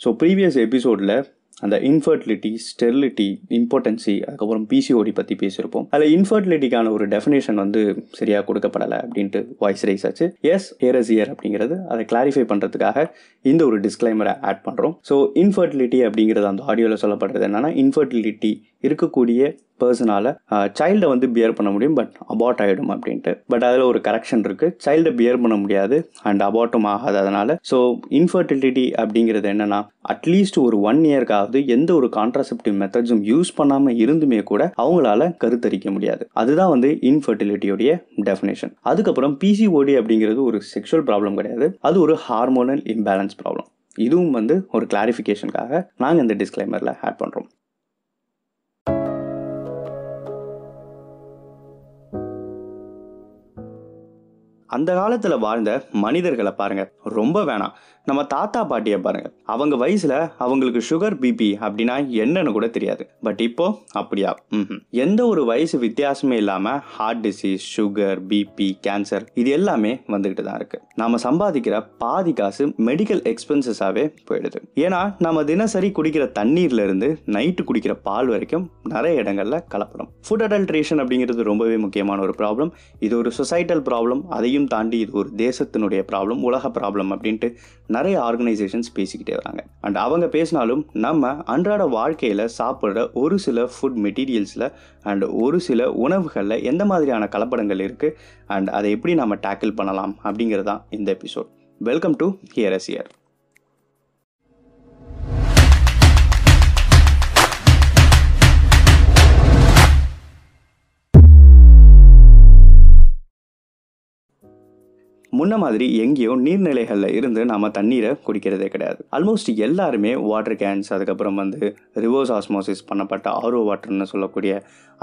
So previous எபிசோடில் அந்த infertility sterility இம்பார்ட்டன்சி அதுக்கப்புறம் பிசிஓடி பற்றி பேசியிருப்போம். அதில் இன்ஃபர்டிலிட்டிக்கான ஒரு டெஃபினேஷன் வந்து சரியாக கொடுக்கப்படலை அப்படின்ட்டு வாய்ஸ் ரைஸ் ஆச்சு. எஸ் ஏரஸ் இயர் அப்படிங்கிறது. அதை கிளாரிஃபை பண்ணுறதுக்காக இந்த ஒரு டிஸ்க்ளைமரை ஆட் பண்ணுறோம் ஸோ இன்ஃபர்டிலிட்டி அப்படிங்கிறது அந்த ஆடியோவில் சொல்லப்படுறது என்னென்னா இன்ஃபர்டிலிட்டி இருக்கக்கூடிய பர்சனால் சைல்டை வந்து பியர் பண்ண முடியும் பட் அபார்ட் ஆகிடும் அப்படின்ட்டு. பட் அதில் ஒரு கரெக்ஷன் இருக்குது சைல்டை பியர் பண்ண முடியாது அண்ட் அபார்ட்டும் ஆகாது அதனால். ஸோ இன்ஃபர்டிலிட்டி அப்படிங்கிறது என்னென்னா அட்லீஸ்ட் ஒரு ஒன் இயர்க்காவது எந்த ஒரு கான்ட்ராசெப்டிவ் மெத்தட்ஸும் யூஸ் பண்ணாமல் இருந்துமே கூட அவங்களால கருத்தரிக்க முடியாது. அதுதான் வந்து இன்ஃபர்டிலிட்டியோடைய டெஃபினேஷன் அதுக்கப்புறம் பிசிஓடி அப்படிங்கிறது ஒரு செக்ஷுவல் ப்ராப்ளம் கிடையாது. அது ஒரு ஹார்மோனல் இம்பேலன்ஸ் ப்ராப்ளம் இதுவும் வந்து ஒரு கிளாரிஃபிகேஷனுக்காக நாங்கள் இந்த டிஸ்க்ளைமரில் ஆட் பண்ணுறோம் அந்த காலத்தில் வாழ்ந்த மனிதர்களை பாருங்க. ரொம்ப வேணாம். நம்ம தாத்தா பாட்டியை பாருங்க. அவங்க வயசுல அவங்களுக்கு சுகர் பிபி அப்படின்னா என்னன்னு கூட தெரியாது. பட் இப்போ அப்படியா? ம் எந்த ஒரு வயசு வித்தியாசமே இல்லாம heart disease sugar BP cancer இது எல்லாமே வந்துகிட்டு தான் இருக்கு. நாம சம்பாதிக்கிற பாதி காசு மெடிக்கல் எக்ஸ்பென்சஸாவே போயிடுது. ஏன்னா நம்ம தினசரி குடிக்கிற தண்ணீர்ல இருந்து நைட்டு குடிக்கிற பால் வரைக்கும் நிறைய இடங்கள்ல கலப்படம். ஃபுட் அடல்ட்ரேஷன் அப்படிங்கிறது ரொம்பவே முக்கியமான ஒரு ப்ராப்ளம் இது ஒரு சொசைட்டல் ப்ராப்ளம் அதையும் தாண்டி இது ஒரு தேசத்தினுடைய ப்ராப்ளம் உலக ப்ராப்ளம் அப்படின்ட்டு நிறைய ஆர்கனைசேஷன்ஸ் பேசிக்கிட்டே வராங்க. அண்ட் அவங்க பேசினாலும் நம்ம அன்றாட வாழ்க்கையில் சாப்பிட்ற ஒரு சில ஃபுட் மெட்டீரியல்ஸில் அண்ட் ஒரு சில உணவுகளில் எந்த மாதிரியான கலப்படங்கள் இருக்குது அண்ட் அதை எப்படி நம்ம டேக்கிள் பண்ணலாம் அப்படிங்கிறது தான் இந்த episode welcome to hear as ear முன்ன மாதிரி எங்கேயோ நீர்நிலைகளில் இருந்து நாம் தண்ணீரை குடிக்கிறதே கிடையாது. ஆல்மோஸ்ட் எல்லாருமே வாட்டர் கேன்ஸ் அதுக்கப்புறம் வந்து ரிவர்ஸ் ஆஸ்மோசிஸ் பண்ணப்பட்ட ஆர்ஓ வாட்டர்னு சொல்லக்கூடிய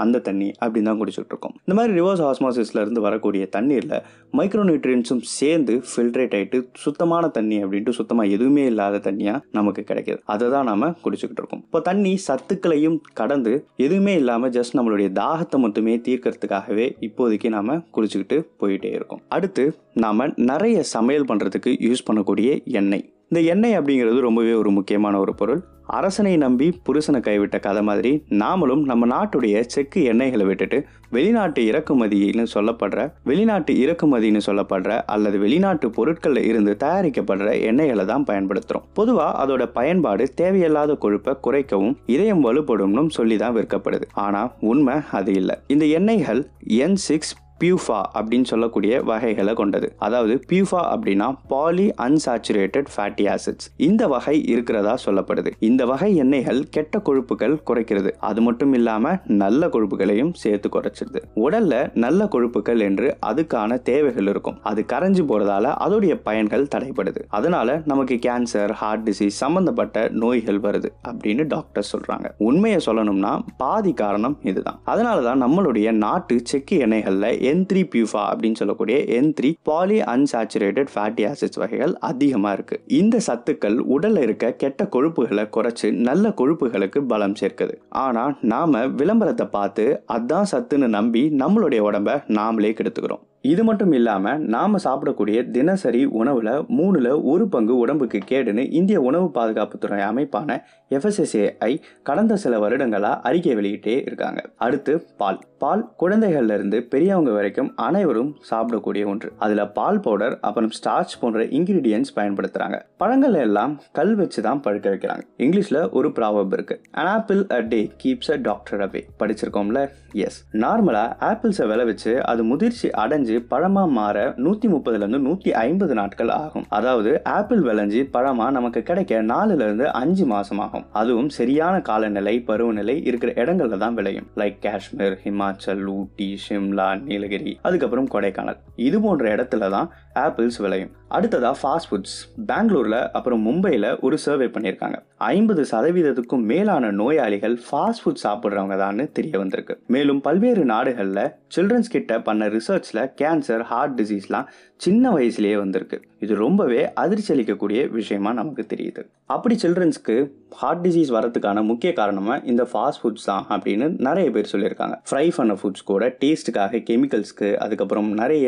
அந்த தண்ணி அப்படின்னு தான் குடிச்சிட்டு இருக்கோம். இந்த மாதிரி ரிவர்ஸ் ஆஸ்மோசிஸ்ல இருந்து வரக்கூடிய தண்ணீரில் மைக்ரோ நியூட்ரியன்ஸும் சேர்ந்து ஃபில்ட்ரேட் ஆகிட்டு சுத்தமான தண்ணி அப்படின்ட்டு சுத்தமாக எதுவுமே இல்லாத தண்ணியாக நமக்கு கிடைக்கிது. அதை தான் நாம் குடிச்சுக்கிட்டு இருக்கோம். இப்போ தண்ணி சத்துக்களையும் கடந்து எதுவுமே இல்லாமல் ஜஸ்ட் நம்மளுடைய தாகத்தை மட்டுமே தீர்க்கறதுக்காகவே இப்போதைக்கு நாம குடிச்சுக்கிட்டு போயிட்டே இருக்கோம். அடுத்து நாம நிறைய சமையல் பண்ணுறதுக்கு யூஸ் பண்ணக்கூடிய எண்ணெய். இந்த எண்ணெய் அப்படிங்கிறது ரொம்பவே ஒரு முக்கியமான ஒரு பொருள். அரசனை நம்பி புருஷனை கைவிட்ட கதை மாதிரி நாமளும் நம்ம நாட்டுடைய செக்கு எண்ணெய்களை விட்டுட்டு வெளிநாட்டு இறக்குமதின்னு சொல்லப்படுற வெளிநாட்டு இறக்குமதின்னு சொல்லப்படுற அல்லது வெளிநாட்டு பொருட்களில் இருந்து தயாரிக்கப்படுற எண்ணெய்களை தான் பயன்படுத்துகிறோம் பொதுவாக அதோட பயன்பாடு தேவையில்லாத கொழுப்பை குறைக்கவும் இதயம் வலுப்படும்னு சொல்லி தான் விற்கப்படுது. ஆனால் உண்மை அது இல்லை. இந்த எண்ணெய்கள் என் சிக்ஸ் பியூஃபா அப்படின்னு சொல்லக்கூடிய வகைகளை கொண்டது. அதாவது பியூஃபா அப்படின்னா பாலி அன்சாச்சுரேட்டட் ஃபேட்டி ஆசிட்ஸ் இந்த வகை இருக்கிறதா சொல்லப்படுது. இந்த வகை எண்ணெய்கள் கெட்ட கொழுப்புகள் குறைக்கிறது. அது மட்டும் இல்லாம நல்ல கொழுப்புகளையும் சேர்த்து குறைச்சிடுது உடல்ல நல்ல கொழுப்புகள் என்று அதுக்கான தேவைகள் இருக்கும். அது கரைஞ்சு போறதால அதோடைய பயன்கள் தடைப்படுது அதனால நமக்கு கேன்சர் ஹார்ட் டிசீஸ் சம்பந்தப்பட்ட நோய்கள் வருது அப்படின்னு டாக்டர் சொல்றாங்க. உண்மையை சொல்லணும்னா பாதி காரணம் இதுதான். அதனாலதான் நம்மளுடைய நாட்டு செக்கு எண்ணெய்கள்ல என் த்ரீ பியூஃபா அப்படின்னு சொல்லக்கூடிய N three poly unsaturated fatty acids வகைகள் அதிகமாக இருக்கு. இந்த சத்துக்கள் உடலில் இருக்க கெட்ட கொழுப்புகளை குறைச்சு நல்ல கொழுப்புகளுக்கு பலம் சேர்க்குது. ஆனால் நாம் விளம்பரத்தை பார்த்து அதான் சத்துன்னு நம்பி நம்மளுடைய உடம்ப நாமளே கெடுத்துக்கிறோம். இது மட்டும் இல்லாமல் நாம் சாப்பிடக்கூடிய தினசரி உணவில் மூணில் ஒரு பங்கு உடம்புக்கு கேடுன்னு இந்திய உணவு பாதுகாப்புத்துறை அமைப்பான எஃப்எஸ்எஸ்ஏஐ கடந்த சில வருடங்களாக அறிக்கை வெளியிட்டே இருக்காங்க. அடுத்து பால். பால் குழந்தைகள்லேருந்து பெரியவங்க வரைக்கும் அனைவரும் சாப்பிடக்கூடிய ஒன்று. அதில் பால் பவுடர் அப்புறம் ஸ்டார்ச் போன்ற இன்கிரீடியன்ஸ் பயன்படுத்துகிறாங்க பழங்கள் எல்லாம் கல் வச்சு தான் பழுக்க வைக்கிறாங்க. இங்கிலீஷில் ஒரு ப்ராபப் இருக்குது an apple a day keeps a doctor away படிச்சிருக்கோம்ல? Yes நார்மலாக ஆப்பிள்ஸை விளை வச்சு அது முதிர்ச்சி அடைஞ்சு பழமாக மாற நூற்றி முப்பதுலேருந்து நூற்றி ஐம்பது நாட்கள் ஆகும். அதாவது ஆப்பிள் விளைஞ்சி பழமாக நமக்கு கிடைக்க நாலுலேருந்து அஞ்சு மாதம் ஆகும் அதுவும் சரியான காலநிலை பருவநிலை இருக்கிற இடங்கள்ல தான் விளையும். லைக் காஷ்மீர் ஹிமாச்சல் ஊட்டி ஷிம்லா நீலகிரி அதுக்கப்புறம் கொடைக்கானல். இது போன்ற இடத்துல தான் ஆப்பிள்ஸ் விளையும். அடுத்ததா ஃபாஸ்ட் ஃபுட்ஸ் பெங்களூர்ல அப்புறம் மும்பையில் ஒரு சர்வே பண்ணியிருக்காங்க. ஐம்பது சதவீதத்துக்கும் மேலான நோயாளிகள் ஃபாஸ்ட் ஃபுட் சாப்பிட்றவங்க தான் தெரிய வந்திருக்கு. மேலும் பல்வேறு நாடுகளில் சில்ட்ரன்ஸ் கிட்ட பண்ண ரிசர்ச்ல கேன்சர் ஹார்ட் டிசீஸ்லாம் சின்ன வயசுலயே வந்திருக்கு. இது ரொம்பவே அதிர்ச்சி அளிக்கக்கூடிய விஷயமா நமக்கு தெரியுது. அப்படி சில்ட்ரன்ஸ்க்கு ஹார்ட் டிசீஸ் வரதுக்கான முக்கிய காரணமாக இந்த ஃபாஸ்ட் ஃபுட்ஸ் தான் அப்படின்னு நிறைய பேர் சொல்லியிருக்காங்க. ஃப்ரை பண்ண ஃபுட்ஸ் கூட டேஸ்ட்டுக்காக கெமிக்கல்ஸ்க்கு அதுக்கப்புறம் நிறைய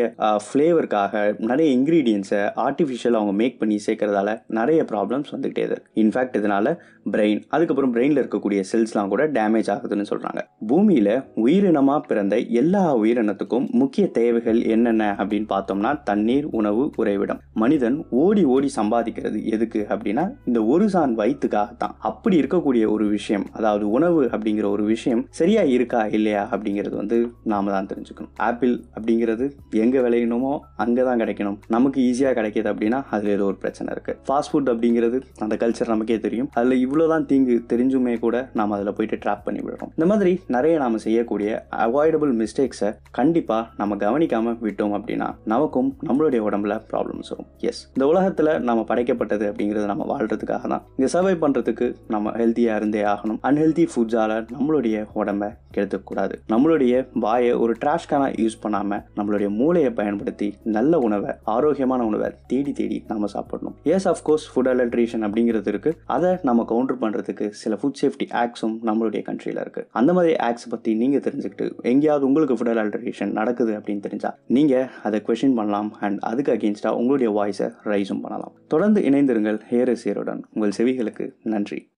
ஃப்ளேவருக்காக நிறைய இன்க்ரீடியன்ஸை ஆர்டிஃபிஷியல் அவங்க மேக் பண்ணி சேர்க்கறதால நிறைய ப்ராப்ளம்ஸ் வந்துகிட்டே இருக்கு. இன்ஃபேக்ட் இதனால பிரெயின் அதுக்கப்புறம் பிரெயினில் இருக்கக்கூடிய செல்ஸ்லாம் கூட டேமேஜ் ஆகுதுன்னு சொல்கிறாங்க பூமியில் உயிரினமாக பிறந்த எல்லா உயிரினத்துக்கும் முக்கிய தேவைகள் என்னென்ன அப்படின்னு பார்த்தோம்னா தண்ணீர் உணவு உறைவிடம். மனிதன் ஓடி ஓடி சம்பாதிக்கிறது எதுக்கு அப்படின்னா இந்த ஒரு சான் வயிற்றுக்காகத்தான் அப்படி இருக்கக்கூடிய ஒரு விஷயம் அதாவது உணவு அப்படிங்கிற ஒரு விஷயம் சரியா இருக்கா இல்லையா அப்படிங்கிறது வந்து நாம தான் தெரிஞ்சுக்கணும். ஆப்பிள் அப்படிங்கிறது எங்க விளையணுமோ அங்கே தான் கிடைக்கணும். நமக்கு ஈஸியாக கிடைக்கிது அப்படின்னா அதில் ஏதோ ஒரு பிரச்சனை இருக்கு. ஃபாஸ்ட் ஃபுட் அப்படிங்கிறது அந்த கல்ச்சர் நமக்கே தெரியும். அதில் இவ்வளோதான் தீங்கு தெரிஞ்சுமே கூட நாம் அதில் போயிட்டு ட்ராப் பண்ணி விடுறோம். இந்த மாதிரி நிறைய நாம் செய்யக்கூடிய அவாய்டபிள் மிஸ்டேக்ஸை கண்டிப்பாக நம்ம கவனிக்காமல் விட்டோம் அப்படின்னா நமக்கும் நம்மளுடைய உடம்புல ப்ராப்ளம்ஸ் வரும். எஸ் இந்த உலகத்தில் நம்ம படைக்கப்பட்டது அப்படிங்கிறது நம்ம வாழ்கிறதுக்காக தான் இங்கே சர்வை பண்ணுறதுக்கு நம்ம ஹெல்த்தியாக இருந்தே ஆகணும். அன்ஹெல்தி ஃபுட்ஸால் நம்மளுடைய உடம்பை கெடுத்துக்கூடாது. நம்மளுடைய வாயை ஒரு ட்ராஷ்கான யூஸ் பண்ணாமல் நம்மளுடைய மூளையை பயன்படுத்தி நல்ல உணவை ஆரோக்கியமான உணவை தேடி தேடி நம்ம சாப்பிடணும். எஸ் அஃப்கோர்ஸ் ஃபுட் அலட்ரேஷன் அப்படிங்கிறது இருக்குது அதை நம்ம கவுண்டர் பண்ணுறதுக்கு சில ஃபுட் சேஃப்டி ஆக்ட்ஸும் நம்மளுடைய கண்ட்ரியில் இருக்குது அந்த மாதிரி ஆக்ட்ஸ் பற்றி நீங்கள் தெரிஞ்சுக்கிட்டு எங்கேயாவது உங்களுக்கு ஃபுட் அலட்ரேஷன் நடக்குது அப்படின்னு தெரிஞ்சால் நீங்கள் அதை கொஷின் பண்ணலாம். அண்ட் அதுக்கு அகேன்ஸ்டாக உங்களுடைய வாய்ஸை ரைஸும் பண்ணலாம். தொடர்ந்து இணைந்திருங்கள் ஹேரசியருடன். உங்கள் செவிகளுக்கு நன்றி.